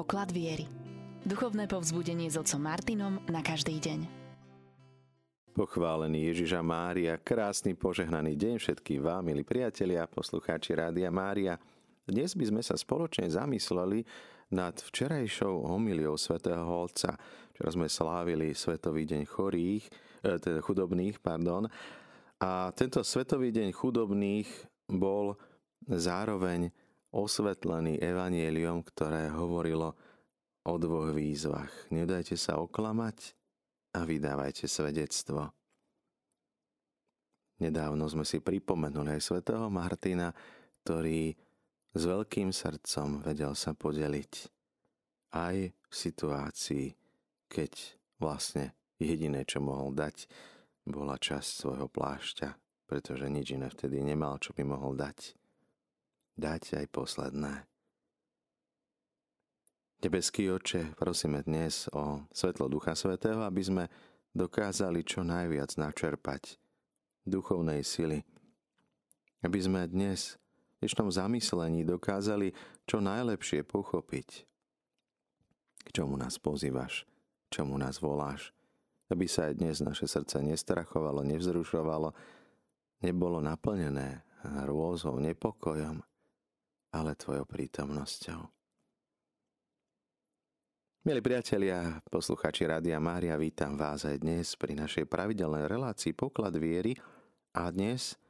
poklad viery. Duchovné povzbudenie s otcom Martinom na každý deň. Pochválený Ježiša Mária, krásny požehnaný deň všetkým vám, milí priatelia, poslucháči Rádia Mária. Dnes by sme sa spoločne zamysleli nad včerajšou homiliou svätého Holca. Včera sme slávili Svetový deň chorých, e, teda chudobných, pardon. A tento Svetový deň chudobných bol zároveň osvetlený evanieliom, ktoré hovorilo o dvoch výzvach. Nedajte sa oklamať a vydávajte svedectvo. Nedávno sme si pripomenuli aj svätého Martina, ktorý s veľkým srdcom vedel sa podeliť aj v situácii, keď vlastne jediné, čo mohol dať, bola časť svojho plášťa, pretože nič iné vtedy nemal, čo by mohol dať dať aj posledné. Nebeský oče, prosíme dnes o svetlo Ducha Svetého, aby sme dokázali čo najviac načerpať duchovnej sily. Aby sme dnes v dnešnom zamyslení dokázali čo najlepšie pochopiť, k čomu nás pozývaš, čomu nás voláš, aby sa aj dnes naše srdce nestrachovalo, nevzrušovalo, nebolo naplnené rôzou, nepokojom, ale Tvojou prítomnosťou. Milí priatelia, posluchači Rádia Mária, vítam vás aj dnes pri našej pravidelnej relácii Poklad viery a dnes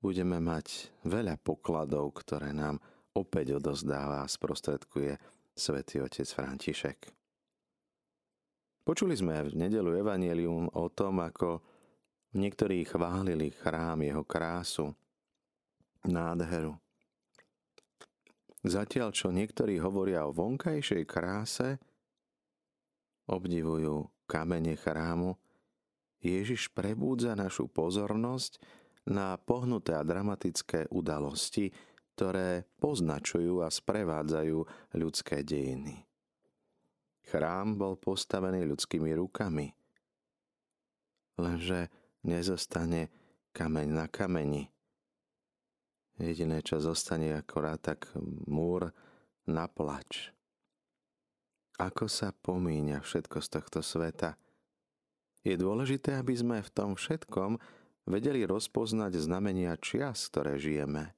budeme mať veľa pokladov, ktoré nám opäť odozdáva a sprostredkuje svätý otec František. Počuli sme v nedelu Evangelium o tom, ako niektorí chválili chrám, jeho krásu, nádheru. Zatiaľ, čo niektorí hovoria o vonkajšej kráse, obdivujú kamene chrámu, Ježiš prebúdza našu pozornosť na pohnuté a dramatické udalosti, ktoré poznačujú a sprevádzajú ľudské dejiny. Chrám bol postavený ľudskými rukami, lenže nezostane kameň na kameni. Jediné, čo zostane akorát tak múr na plač. Ako sa pomíňa všetko z tohto sveta. Je dôležité, aby sme v tom všetkom vedeli rozpoznať znamenia čias, ktoré žijeme.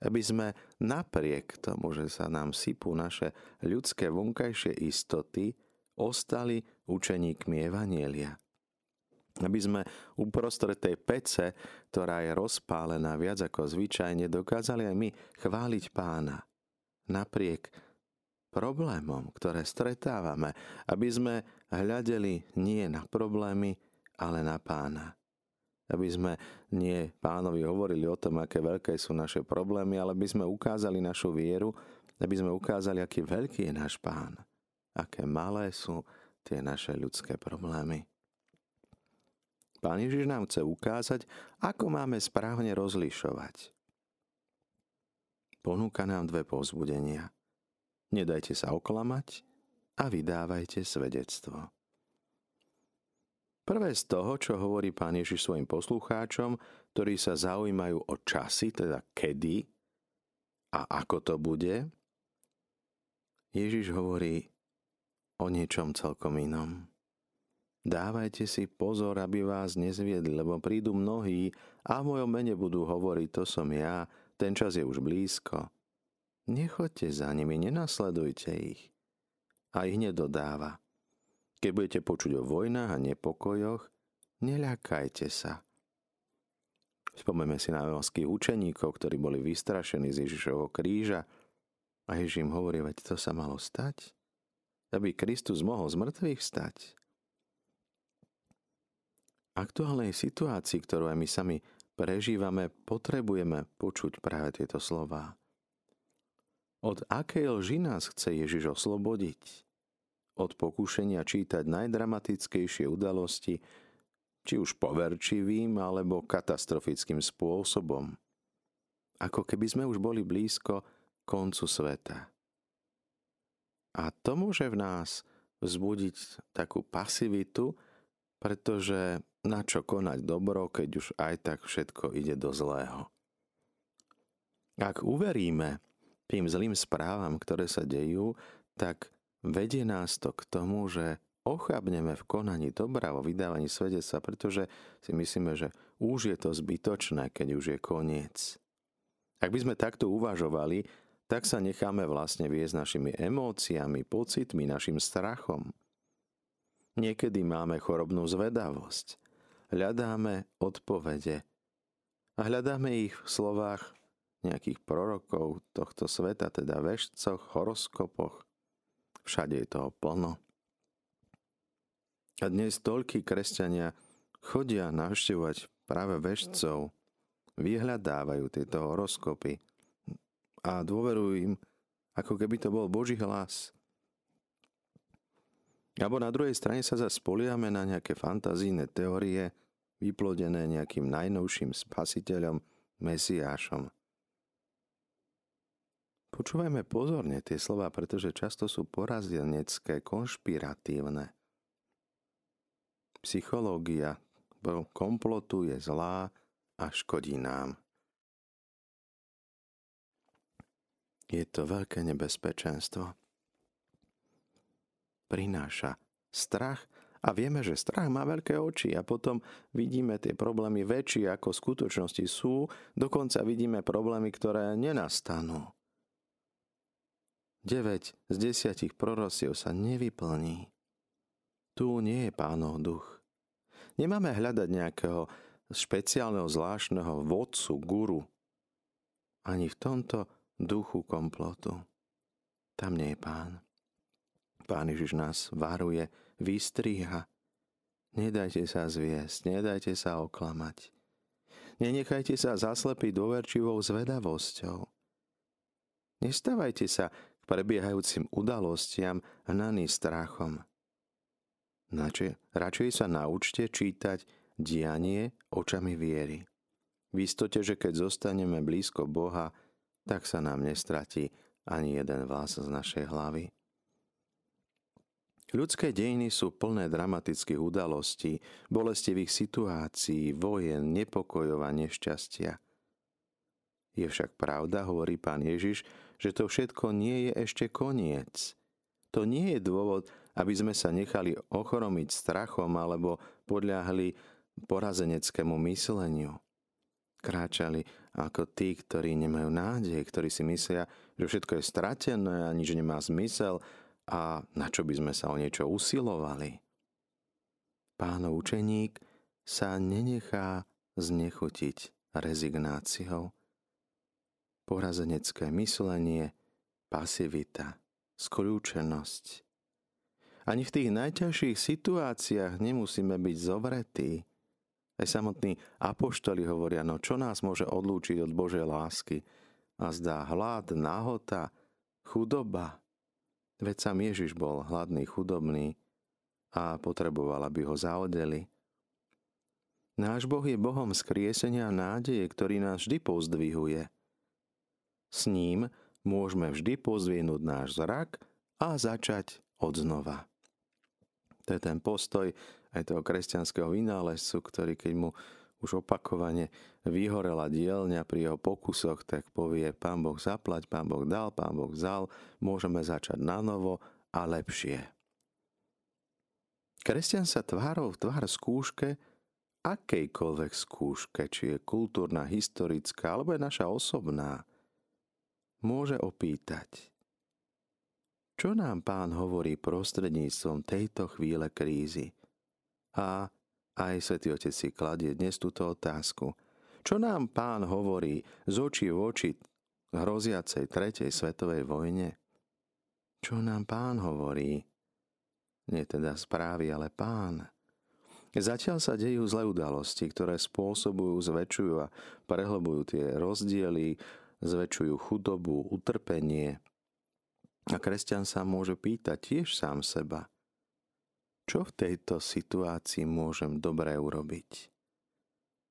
Aby sme napriek tomu, že sa nám sypú naše ľudské vonkajšie istoty, ostali učeníkmi Evanielia aby sme uprostred tej pece, ktorá je rozpálená viac ako zvyčajne, dokázali aj my chváliť pána. Napriek problémom, ktoré stretávame, aby sme hľadeli nie na problémy, ale na pána. Aby sme nie pánovi hovorili o tom, aké veľké sú naše problémy, ale aby sme ukázali našu vieru, aby sme ukázali, aký veľký je náš pán, aké malé sú tie naše ľudské problémy. Pán Ježiš nám chce ukázať, ako máme správne rozlišovať. Ponúka nám dve povzbudenia. Nedajte sa oklamať a vydávajte svedectvo. Prvé z toho, čo hovorí pán Ježiš svojim poslucháčom, ktorí sa zaujímajú o časy, teda kedy a ako to bude, Ježiš hovorí o niečom celkom inom. Dávajte si pozor, aby vás nezviedli, lebo prídu mnohí a v mojom mene budú hovoriť, to som ja, ten čas je už blízko. Nechoďte za nimi, nenasledujte ich. A ich nedodáva. Keď budete počuť o vojnách a nepokojoch, neľakajte sa. Spomeme si na veľských učeníkov, ktorí boli vystrašení z Ježišovho kríža a Ježiš im hovorí, veď to sa malo stať, aby Kristus mohol z mŕtvych stať aktuálnej situácii, ktorú aj my sami prežívame, potrebujeme počuť práve tieto slova. Od akej lži nás chce Ježiš oslobodiť? Od pokúšenia čítať najdramatickejšie udalosti, či už poverčivým alebo katastrofickým spôsobom. Ako keby sme už boli blízko koncu sveta. A to môže v nás vzbudiť takú pasivitu, pretože na čo konať dobro, keď už aj tak všetko ide do zlého. Ak uveríme tým zlým správam, ktoré sa dejú, tak vedie nás to k tomu, že ochabneme v konaní dobra vo vydávaní svedectva, pretože si myslíme, že už je to zbytočné, keď už je koniec. Ak by sme takto uvažovali, tak sa necháme vlastne viesť našimi emóciami, pocitmi, našim strachom. Niekedy máme chorobnú zvedavosť. Hľadáme odpovede. A hľadáme ich v slovách nejakých prorokov tohto sveta, teda vešcoch, horoskopoch. Všade je toho plno. A dnes toľkí kresťania chodia navštevovať práve vešcov, vyhľadávajú tieto horoskopy a dôverujú im, ako keby to bol Boží hlas. Alebo na druhej strane sa zase spoliame na nejaké fantazíne teórie, vyplodené nejakým najnovším spasiteľom, Mesiášom. Počúvajme pozorne tie slova, pretože často sú porazilnecké, konšpiratívne. Psychológia komplotu je zlá a škodí nám. Je to veľké nebezpečenstvo prináša strach a vieme, že strach má veľké oči a potom vidíme tie problémy väčšie ako v skutočnosti sú, dokonca vidíme problémy, ktoré nenastanú. 9 z 10 prorosiev sa nevyplní. Tu nie je pánov duch. Nemáme hľadať nejakého špeciálneho zvláštneho vodcu, guru. Ani v tomto duchu komplotu. Tam nie je pán. Pán Ježiš nás varuje, vystriha. Nedajte sa zviesť, nedajte sa oklamať. Nenechajte sa zaslepiť dôverčivou zvedavosťou. Nestávajte sa k prebiehajúcim udalostiam hnaný strachom. Nače, radšej sa naučte čítať dianie očami viery. V istote, že keď zostaneme blízko Boha, tak sa nám nestratí ani jeden vás z našej hlavy. Ľudské dejiny sú plné dramatických udalostí, bolestivých situácií, vojen, nepokojov a nešťastia. Je však pravda, hovorí pán Ježiš, že to všetko nie je ešte koniec. To nie je dôvod, aby sme sa nechali ochoromiť strachom alebo podľahli porazeneckému mysleniu. Kráčali ako tí, ktorí nemajú nádej, ktorí si myslia, že všetko je stratené a nič nemá zmysel a na čo by sme sa o niečo usilovali? Pánov učeník sa nenechá znechutiť rezignáciou. Porazenecké myslenie, pasivita, skľúčenosť. Ani v tých najťažších situáciách nemusíme byť zovretí. Aj samotní apoštoli hovoria, no čo nás môže odlúčiť od Božej lásky? A zdá hlad, nahota, chudoba, Veď sám Ježiš bol hladný, chudobný a potreboval, aby ho zaodeli. Náš Boh je Bohom skriesenia a nádeje, ktorý nás vždy pozdvihuje. S ním môžeme vždy pozvienúť náš zrak a začať od znova. To je ten postoj aj toho kresťanského vynálezcu, ktorý keď mu už opakovane vyhorela dielňa pri jeho pokusoch, tak povie, pán Boh zaplať, pán Boh dal, pán Boh vzal, môžeme začať na novo a lepšie. Kresťan sa tvárov v tvár skúške, akejkoľvek skúške, či je kultúrna, historická, alebo je naša osobná, môže opýtať, čo nám pán hovorí prostredníctvom tejto chvíle krízy a aj svätý Otec si kladie dnes túto otázku. Čo nám pán hovorí z očí v oči hroziacej tretej svetovej vojne? Čo nám pán hovorí? Nie teda správy, ale pán. Zatiaľ sa dejú zlé udalosti, ktoré spôsobujú, zväčšujú a prehlbujú tie rozdiely, zväčšujú chudobu, utrpenie. A kresťan sa môže pýtať tiež sám seba – čo v tejto situácii môžem dobre urobiť?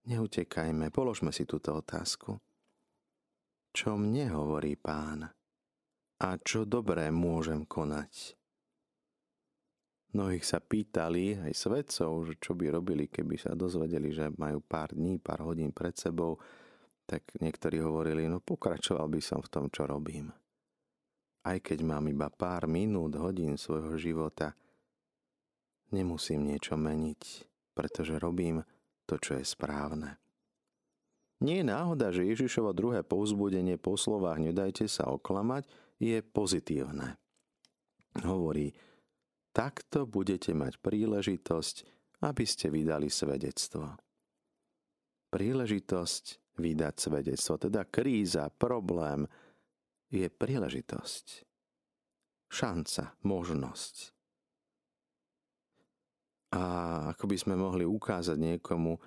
Neutekajme, položme si túto otázku. Čo mne hovorí pán? A čo dobré môžem konať? Mnohých sa pýtali, aj svedcov, že čo by robili, keby sa dozvedeli, že majú pár dní, pár hodín pred sebou, tak niektorí hovorili, no pokračoval by som v tom, čo robím. aj keď mám iba pár minút, hodín svojho života, nemusím niečo meniť, pretože robím to, čo je správne. Nie je náhoda, že Ježišovo druhé povzbudenie po slovách nedajte sa oklamať je pozitívne. Hovorí, takto budete mať príležitosť, aby ste vydali svedectvo. Príležitosť vydať svedectvo, teda kríza, problém, je príležitosť. Šanca, možnosť. A ako by sme mohli ukázať niekomu,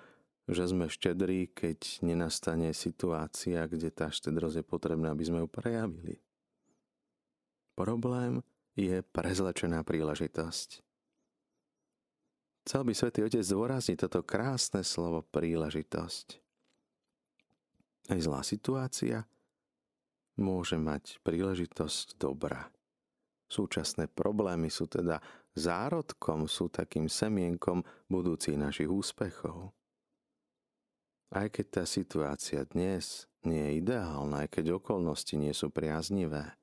že sme štedrí, keď nenastane situácia, kde tá štedrosť je potrebná, aby sme ju prejavili. Problém je prezlečená príležitosť. Chcel by Svetý Otec zdôrazniť toto krásne slovo príležitosť. Aj zlá situácia môže mať príležitosť dobrá. Súčasné problémy sú teda zárodkom, sú takým semienkom budúcich našich úspechov. Aj keď tá situácia dnes nie je ideálna, aj keď okolnosti nie sú priaznivé.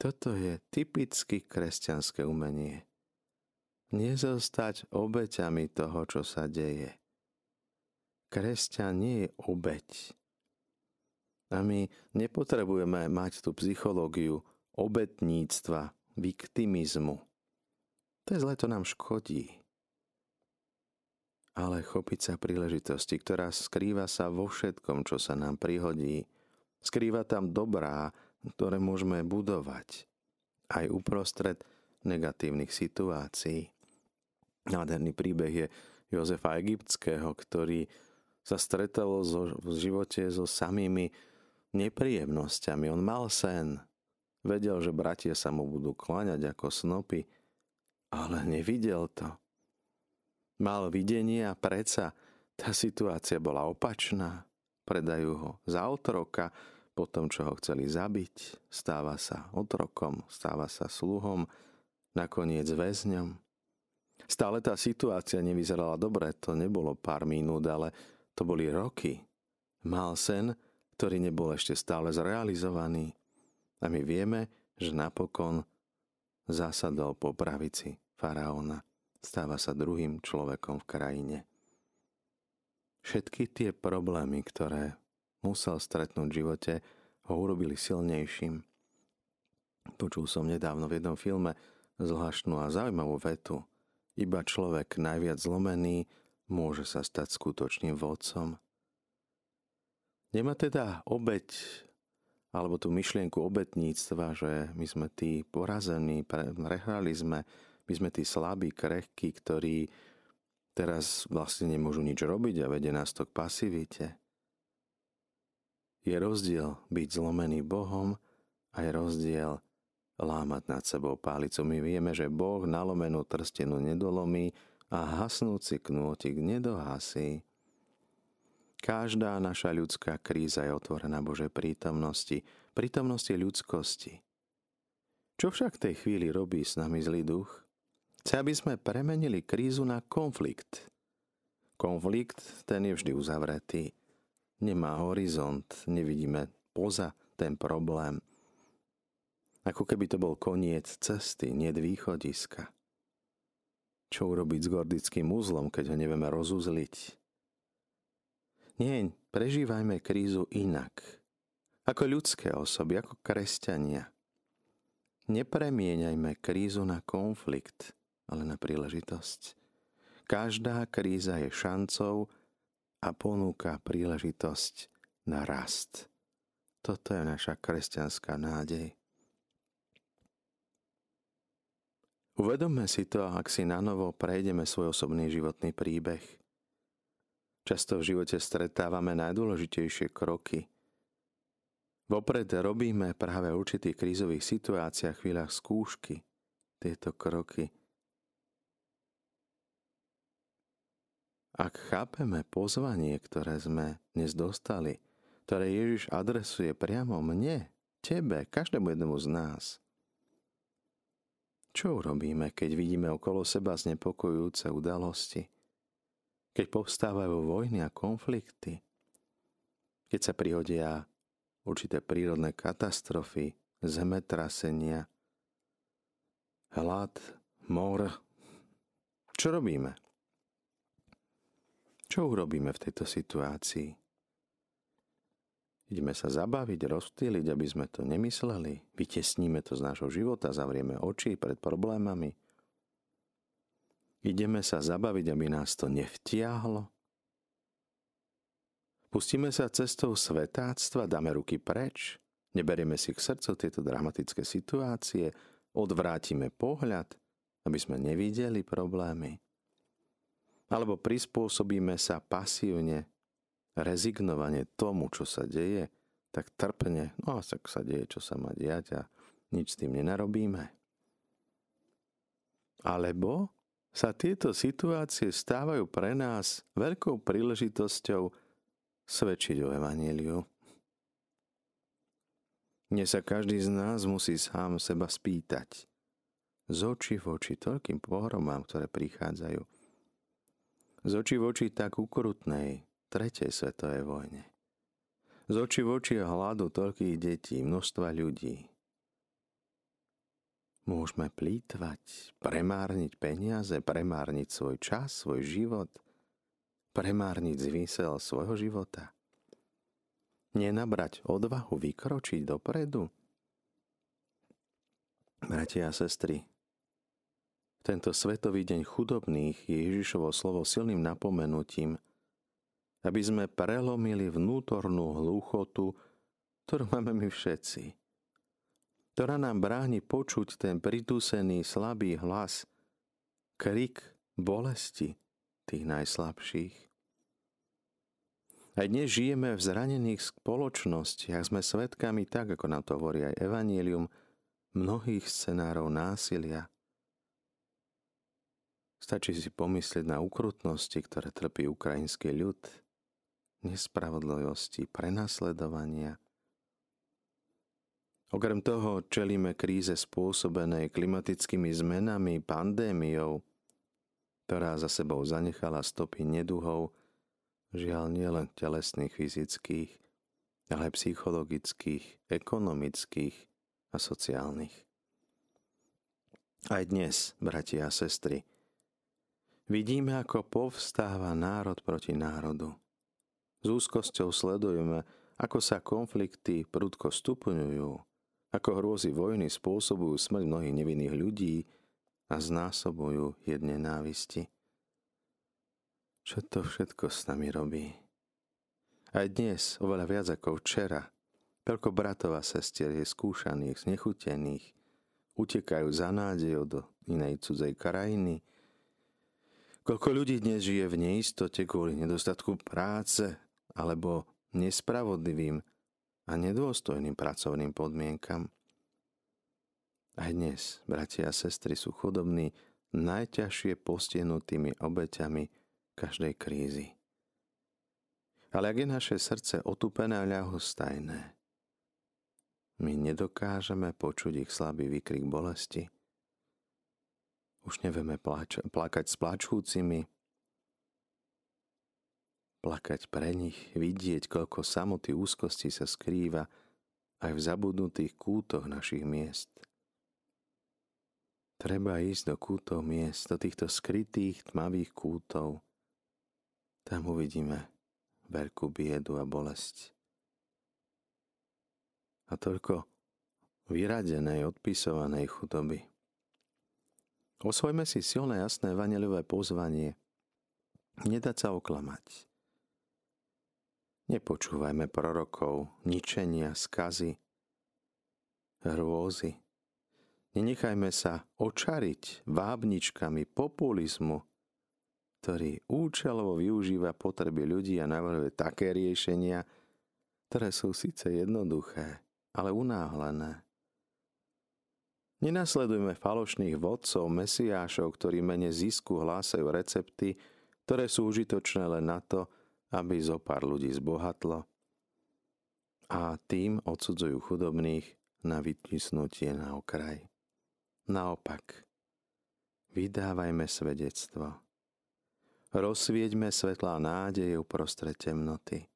Toto je typicky kresťanské umenie. Nezostať obeťami toho, čo sa deje. Kresťan nie je obeť. A my nepotrebujeme mať tú psychológiu obetníctva, viktimizmu. To je zle, to nám škodí ale chopiť sa príležitosti, ktorá skrýva sa vo všetkom, čo sa nám prihodí. Skrýva tam dobrá, ktoré môžeme budovať aj uprostred negatívnych situácií. Nádherný príbeh je Jozefa Egyptského, ktorý sa stretol v živote so samými nepríjemnosťami. On mal sen, vedel, že bratia sa mu budú kláňať ako snopy, ale nevidel to mal videnie a predsa tá situácia bola opačná. Predajú ho za otroka, po tom, čo ho chceli zabiť, stáva sa otrokom, stáva sa sluhom, nakoniec väzňom. Stále tá situácia nevyzerala dobre, to nebolo pár minút, ale to boli roky. Mal sen, ktorý nebol ešte stále zrealizovaný. A my vieme, že napokon zasadol po pravici faraóna stáva sa druhým človekom v krajine. Všetky tie problémy, ktoré musel stretnúť v živote, ho urobili silnejším. Počul som nedávno v jednom filme zvláštnu a zaujímavú vetu. Iba človek najviac zlomený môže sa stať skutočným vodcom. Nemá teda obeď alebo tú myšlienku obetníctva, že my sme tí porazení, prehrali sme, my sme tí slabí, krehkí, ktorí teraz vlastne nemôžu nič robiť a vedie nás to k pasivite. Je rozdiel byť zlomený Bohom a je rozdiel lámať nad sebou pálicu. My vieme, že Boh nalomenú trstenu nedolomí a hasnúci knôtik nedohasí. Každá naša ľudská kríza je otvorená Božej prítomnosti, prítomnosti ľudskosti. Čo však v tej chvíli robí s nami zlý duch? Chce, aby sme premenili krízu na konflikt. Konflikt, ten je vždy uzavretý. Nemá horizont, nevidíme poza ten problém. Ako keby to bol koniec cesty, nie východiska. Čo urobiť s gordickým úzlom, keď ho nevieme rozuzliť? Nie, prežívajme krízu inak. Ako ľudské osoby, ako kresťania. Nepremieňajme krízu na konflikt, ale na príležitosť. Každá kríza je šancou a ponúka príležitosť na rast. Toto je naša kresťanská nádej. Uvedomme si to, ak si na novo prejdeme svoj osobný životný príbeh. Často v živote stretávame najdôležitejšie kroky. Vopred robíme práve v určitých krízových situáciách, chvíľach skúšky, tieto kroky – Ak chápeme pozvanie, ktoré sme dnes dostali, ktoré Ježiš adresuje priamo mne, tebe, každému jednému z nás, čo urobíme, keď vidíme okolo seba znepokojujúce udalosti? Keď povstávajú vojny a konflikty? Keď sa prihodia určité prírodné katastrofy, zemetrasenia, hlad, mor. Čo robíme? Čo urobíme v tejto situácii? Ideme sa zabaviť, rozptýliť, aby sme to nemysleli. Vytesníme to z nášho života, zavrieme oči pred problémami. Ideme sa zabaviť, aby nás to nevtiahlo. Pustíme sa cestou svetáctva, dáme ruky preč, neberieme si k srdcu tieto dramatické situácie, odvrátime pohľad, aby sme nevideli problémy. Alebo prispôsobíme sa pasívne, rezignovanie tomu, čo sa deje, tak trpne, no a tak sa deje, čo sa má diať a nič s tým nenarobíme. Alebo sa tieto situácie stávajú pre nás veľkou príležitosťou svedčiť o Evangeliu. Dnes sa každý z nás musí sám seba spýtať z očí v oči toľkým pohromám, ktoré prichádzajú. Z očí v oči tak ukrutnej tretej svetovej vojne. Z očí v oči hladu toľkých detí, množstva ľudí. Môžeme plýtvať, premárniť peniaze, premárniť svoj čas, svoj život – premárniť zmysel svojho života? Nenabrať odvahu vykročiť dopredu? Bratia a sestry, tento svetový deň chudobných je Ježišovo slovo silným napomenutím, aby sme prelomili vnútornú hluchotu, ktorú máme my všetci, ktorá nám bráni počuť ten pridúsený slabý hlas, krik bolesti, tých najslabších. Aj dnes žijeme v zranených spoločnostiach, sme svetkami, tak ako nám to hovorí aj Evangelium, mnohých scenárov násilia. Stačí si pomyslieť na ukrutnosti, ktoré trpí ukrajinský ľud, nespravodlivosti, prenasledovania. Okrem toho čelíme kríze spôsobenej klimatickými zmenami, pandémiou, ktorá za sebou zanechala stopy neduhov, žiaľ nielen telesných, fyzických, ale psychologických, ekonomických a sociálnych. Aj dnes, bratia a sestry, vidíme, ako povstáva národ proti národu. S úzkosťou sledujeme, ako sa konflikty prudko stupňujú, ako hrôzy vojny spôsobujú smrť mnohých nevinných ľudí, a znásobujú jedne návisti. Čo to všetko s nami robí? Aj dnes, oveľa viac ako včera, toľko bratov a sestier je skúšaných, znechutených, utekajú za nádejou do inej cudzej krajiny. Koľko ľudí dnes žije v neistote kvôli nedostatku práce alebo nespravodlivým a nedôstojným pracovným podmienkam. Aj dnes, bratia a sestry, sú chudobní najťažšie postihnutými obeťami každej krízy. Ale ak je naše srdce otupené a ľahostajné, my nedokážeme počuť ich slabý výkrik bolesti. Už nevieme pláč- plakať s plačúcimi, plakať pre nich, vidieť, koľko samoty úzkosti sa skrýva aj v zabudnutých kútoch našich miest. Treba ísť do kútov miest, do týchto skrytých tmavých kútov. Tam uvidíme veľkú biedu a bolesť. A toľko vyradenej, odpisovanej chudoby. Osvojme si silné, jasné vaniliové pozvanie. Nedať sa oklamať. Nepočúvajme prorokov, ničenia, skazy, hrôzy, Nenechajme sa očariť vábničkami populizmu, ktorý účelovo využíva potreby ľudí a navrhuje také riešenia, ktoré sú síce jednoduché, ale unáhlené. Nenasledujme falošných vodcov, mesiášov, ktorí mene zisku hlásajú recepty, ktoré sú užitočné len na to, aby zo pár ľudí zbohatlo a tým odsudzujú chudobných na vytisnutie na okraj. Naopak, vydávajme svedectvo. Rozsvieďme svetlá nádeje uprostred temnoty.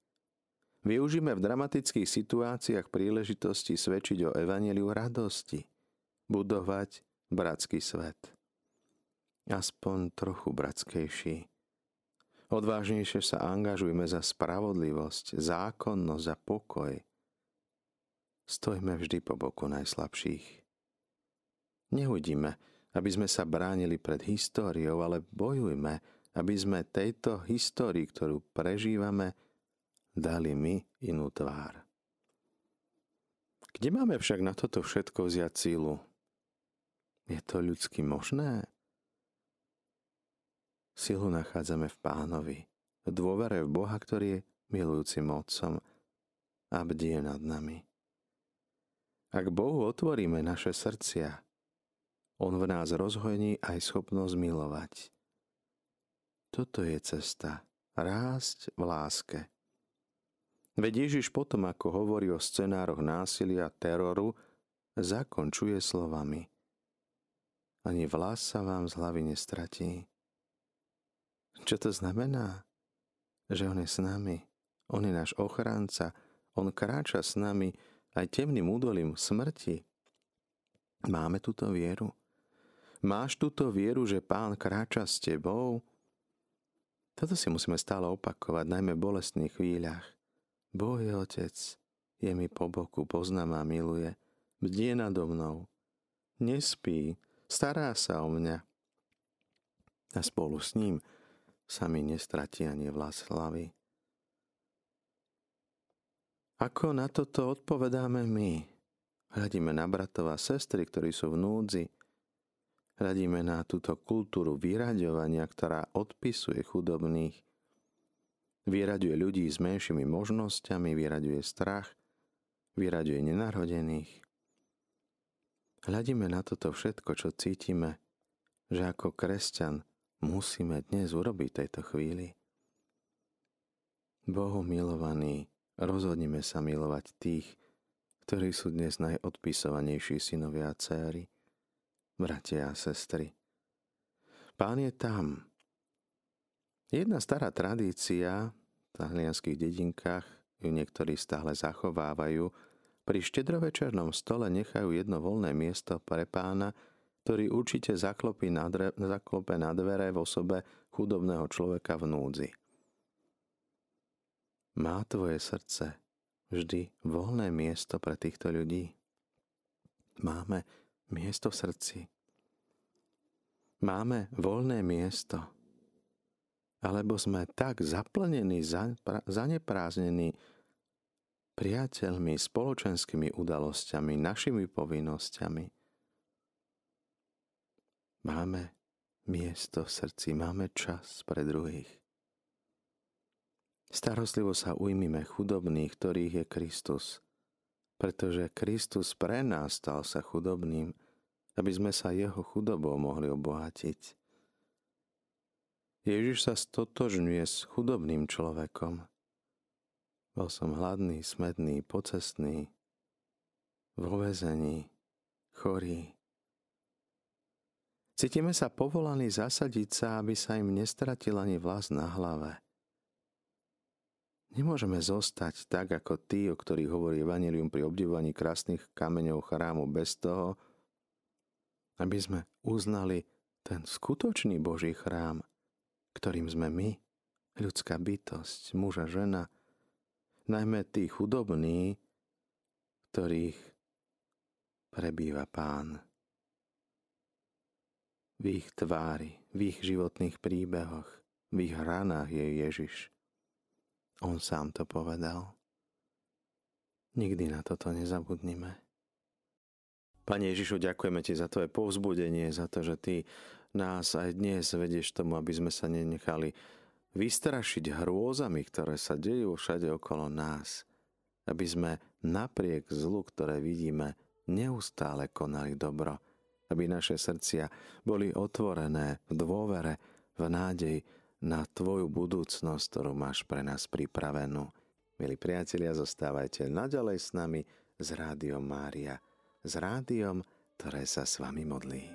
Využíme v dramatických situáciách príležitosti svedčiť o evaneliu radosti, budovať bratský svet. Aspoň trochu bratskejší. Odvážnejšie sa angažujme za spravodlivosť, zákonnosť a pokoj. Stojme vždy po boku najslabších. Neudíme, aby sme sa bránili pred históriou, ale bojujme, aby sme tejto histórii, ktorú prežívame, dali my inú tvár. Kde máme však na toto všetko vziať sílu? Je to ľudsky možné? Silu nachádzame v pánovi, v dôvere v Boha, ktorý je milujúcim otcom a bdie nad nami. Ak Bohu otvoríme naše srdcia, On v nás rozhojní aj schopnosť milovať. Toto je cesta. Rásť v láske. Veď Ježiš potom, ako hovorí o scenároch násilia, teroru, zakončuje slovami. Ani vlas sa vám z hlavy nestratí. Čo to znamená? Že On je s nami. On je náš ochránca. On kráča s nami aj temným údolím smrti. Máme túto vieru? Máš túto vieru, že Pán kráča s tebou? Toto si musíme stále opakovať, najmä v bolestných chvíľach. Boh je Otec, je mi po boku, poznám a miluje, bdie nado mnou, nespí, stará sa o mňa. A spolu s ním sa mi nestratí ani vlas hlavy. Ako na toto odpovedáme my? Hľadíme na bratov a sestry, ktorí sú v núdzi. Hľadíme na túto kultúru vyraďovania, ktorá odpisuje chudobných Vyraďuje ľudí s menšími možnosťami, vyraďuje strach, vyraďuje nenarodených. Hľadíme na toto všetko, čo cítime, že ako kresťan musíme dnes urobiť tejto chvíli. Bohu milovaní, rozhodnime sa milovať tých, ktorí sú dnes najodpisovanejší synovia a céry, bratia a sestry. Pán je tam, Jedna stará tradícia v talianských dedinkách ju niektorí stále zachovávajú. Pri štedrovečernom stole nechajú jedno voľné miesto pre pána, ktorý určite zaklopí na, dre, zaklope na dvere v osobe chudobného človeka v núdzi. Má tvoje srdce vždy voľné miesto pre týchto ľudí? Máme miesto v srdci. Máme voľné miesto alebo sme tak zaplnení, zanepráznení priateľmi, spoločenskými udalosťami, našimi povinnosťami. Máme miesto v srdci, máme čas pre druhých. Starostlivo sa ujmime chudobných, ktorých je Kristus, pretože Kristus pre nás stal sa chudobným, aby sme sa jeho chudobou mohli obohatiť. Ježiš sa stotožňuje s chudobným človekom. Bol som hladný, smedný, pocestný, vo vezení, chorý. Cítime sa povolaní zasadiť sa, aby sa im nestratil ani vlas na hlave. Nemôžeme zostať tak, ako tí, o ktorých hovorí Evangelium pri obdivovaní krásnych kameňov chrámu, bez toho, aby sme uznali ten skutočný Boží chrám – ktorým sme my, ľudská bytosť, muža, žena, najmä tí chudobní, ktorých prebýva pán. V ich tvári, v ich životných príbehoch, v ich ranách je Ježiš. On sám to povedal. Nikdy na toto nezabudnime. Pane Ježišu, ďakujeme Ti za Tvoje povzbudenie, za to, že Ty nás aj dnes vedieš tomu, aby sme sa nenechali vystrašiť hrôzami, ktoré sa dejú všade okolo nás. Aby sme napriek zlu, ktoré vidíme, neustále konali dobro. Aby naše srdcia boli otvorené v dôvere, v nádej na Tvoju budúcnosť, ktorú máš pre nás pripravenú. Milí priatelia, zostávajte naďalej s nami z Rádiom Mária, s rádiom, ktoré sa s vami modlí.